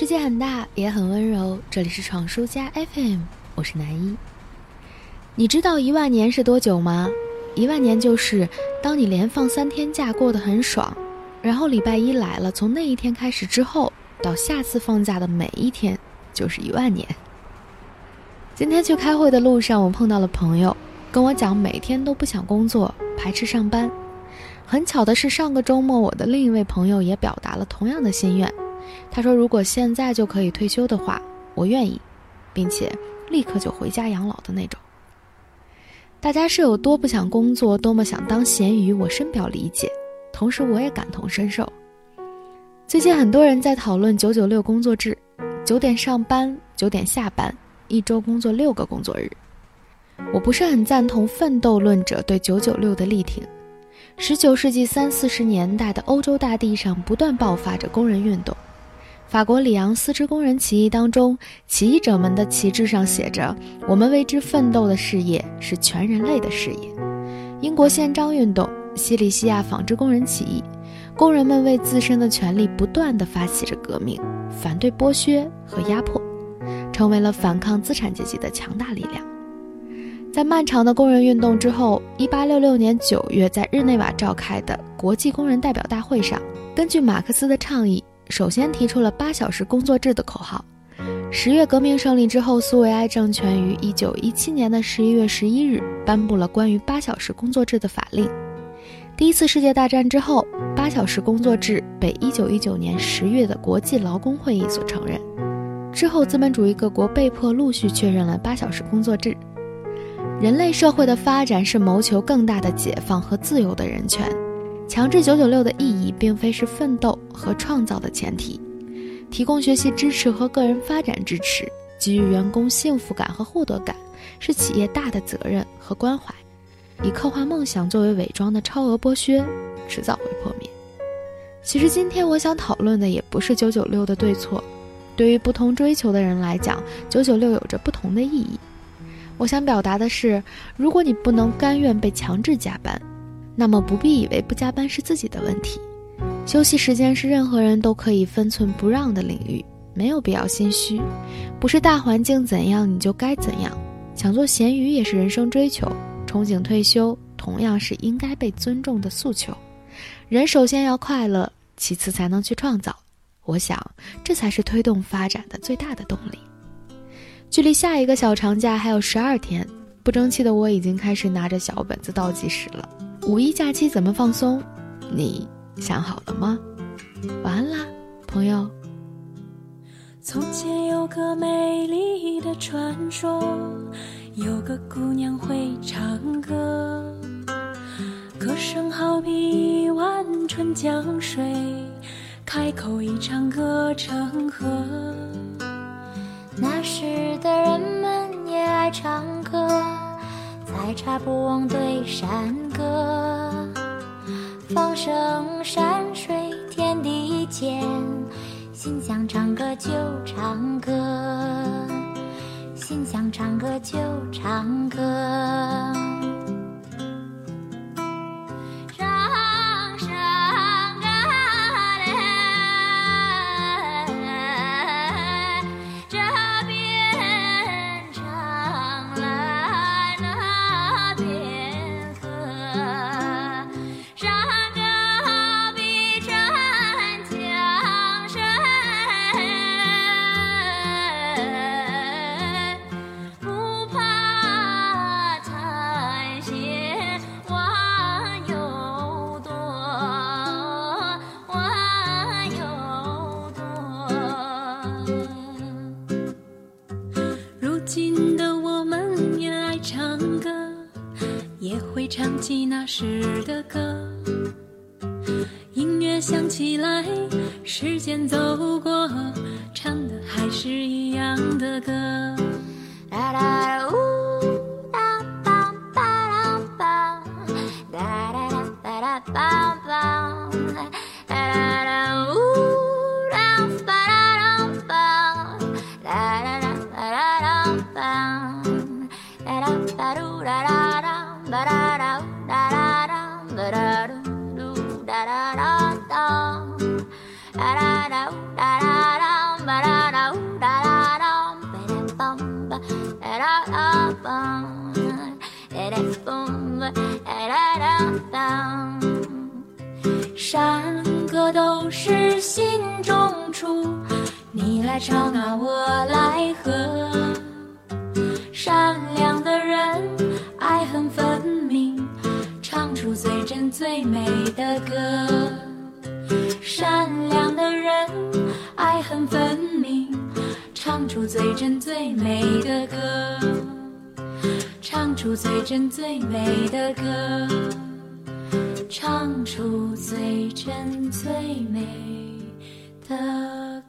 世界很大，也很温柔。这里是闯书家 FM，我是南一。你知道一万年是多久吗？一万年就是当你连放三天假过得很爽，然后礼拜一来了，从那一天开始之后，到下次放假的每一天就是一万年。今天去开会的路上，我碰到了朋友，跟我讲每天都不想工作，排斥上班。很巧的是，上个周末我的另一位朋友也表达了同样的心愿。他说：“如果现在就可以退休的话，我愿意，并且立刻就回家养老的那种。”大家是有多不想工作，多么想当咸鱼，我深表理解，同时我也感同身受。最近很多人在讨论“九九六”工作制，九点上班，九点下班，一周工作六个工作日。我不是很赞同奋斗论者对“九九六”的力挺。十九世纪三四十年代的欧洲大地上不断爆发着工人运动。法国里昂丝织工人起义当中，起义者们的旗帜上写着：“我们为之奋斗的事业是全人类的事业。”英国宪章运动、西里西亚纺织工人起义，工人们为自身的权利不断地发起着革命，反对剥削和压迫，成为了反抗资产阶级的强大力量。在漫长的工人运动之后，1866年9月在日内瓦召开的国际工人代表大会上，根据马克思的倡议，首先提出了八小时工作制的口号。十月革命胜利之后，苏维埃政权于1917年的11月11日颁布了关于八小时工作制的法令。第一次世界大战之后，八小时工作制被1919年10月的国际劳工会议所承认。之后，资本主义各国被迫陆续确认了八小时工作制。人类社会的发展是谋求更大的解放和自由的人权。强制九九六的意义，并非是奋斗和创造的前提。提供学习支持和个人发展支持，给予员工幸福感和获得感，是企业大的责任和关怀。以刻画梦想作为伪装的超额剥削，迟早会破灭。其实，今天我想讨论的也不是九九六的对错。对于不同追求的人来讲，九九六有着不同的意义。我想表达的是，如果你不能甘愿被强制加班，那么不必以为不加班是自己的问题。休息时间是任何人都可以分寸不让的领域，没有必要心虚。不是大环境怎样你就该怎样，想做咸鱼也是人生追求。憧憬退休同样是应该被尊重的诉求。人首先要快乐，其次才能去创造。我想，这才是推动发展的最大的动力。距离下一个小长假还有十二天，不争气的我已经开始拿着小本子倒计时了。五一假期怎么放松？你想好了吗？晚安啦，朋友。从前有个美丽的传说，有个姑娘会唱歌，歌声好比一碗春江水，开口一唱歌成河。那时的人们也爱唱歌，采茶不忘对山歌。放声山水天地间，心想唱歌就唱歌，心想唱歌就唱歌。唱起那时的歌，音乐响起来，时间走过，唱的还是一样的歌。哒哒呜哒梆梆梆梆，哒哒哒哒梆梆，哒哒哒呜哒梆梆梆，哒哒哒哒哒梆，哒哒哒嘟哒哒哒，哒哒。da da da 山歌都是心中出，你来唱啊，我来和。善良的人，爱恨分明，唱出最真最美的歌。善良的人，爱恨分明，唱出最真最美的歌。唱出最真最美的歌。唱出最真最美的。